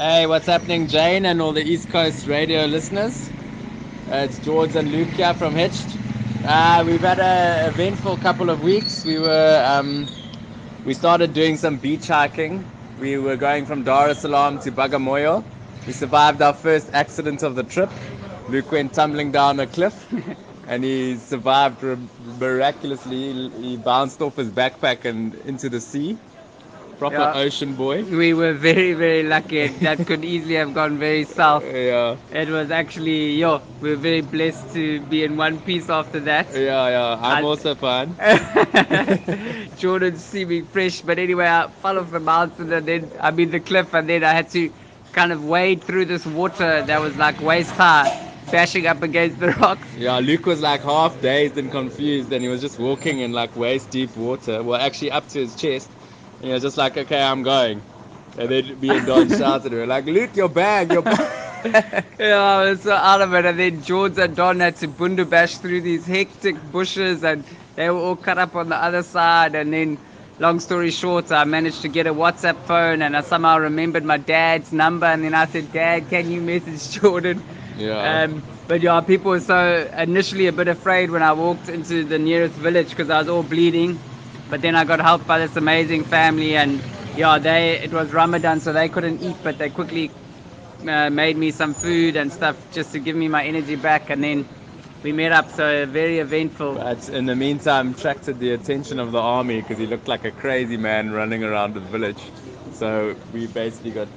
Hey, what's happening, Jane, and all the East Coast radio listeners? Uh, it's George and Luke here from Hitched. Uh, we've had a eventful couple of weeks. We were um, we started doing some beach hiking. We were going from Dar es Salaam to Bagamoyo. We survived our first accident of the trip. Luke went tumbling down a cliff, and he survived miraculously. He bounced off his backpack and into the sea proper yeah. ocean boy. We were very, very lucky. that could easily have gone very south. Yeah. It was actually, yo, we were very blessed to be in one piece after that. Yeah, yeah. I'm I, also fine. Jordan seeming fresh. But anyway, I fell off the mountain and then, I mean, the cliff, and then I had to kind of wade through this water that was like waist high bashing up against the rocks. Yeah, Luke was like half dazed and confused, and he was just walking in like waist deep water. Well, actually up to his chest. And he was just like, okay, I'm going. And then me and Don shouted at him, like, Luke, your bag, your bag. yeah, I was so out of it. And then George and Don had to bundabash through these hectic bushes and they were all cut up on the other side. And then, long story short, I managed to get a WhatsApp phone and I somehow remembered my dad's number. And then I said, Dad, can you message Jordan? Yeah. Um, but yeah, people were so initially a bit afraid when I walked into the nearest village because I was all bleeding. But then I got helped by this amazing family, and yeah, they it was Ramadan, so they couldn't eat, but they quickly uh, made me some food and stuff just to give me my energy back, and then we met up. So very eventful. But in the meantime, attracted the attention of the army because he looked like a crazy man running around the village. So we basically got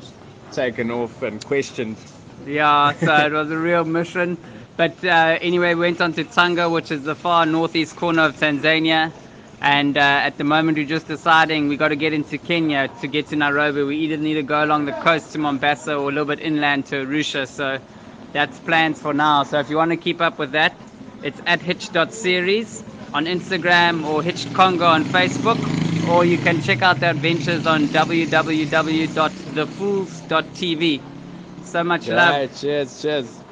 taken off and questioned. Yeah, so it was a real mission. But uh, anyway, we went on to Tanga, which is the far northeast corner of Tanzania. And uh, at the moment, we're just deciding we got to get into Kenya to get to Nairobi. We either need to go along the coast to Mombasa or a little bit inland to Arusha. So that's plans for now. So if you want to keep up with that, it's at hitch.series on Instagram or Hitched Congo on Facebook. Or you can check out the adventures on www.thefools.tv. So much yeah, love. Cheers, cheers.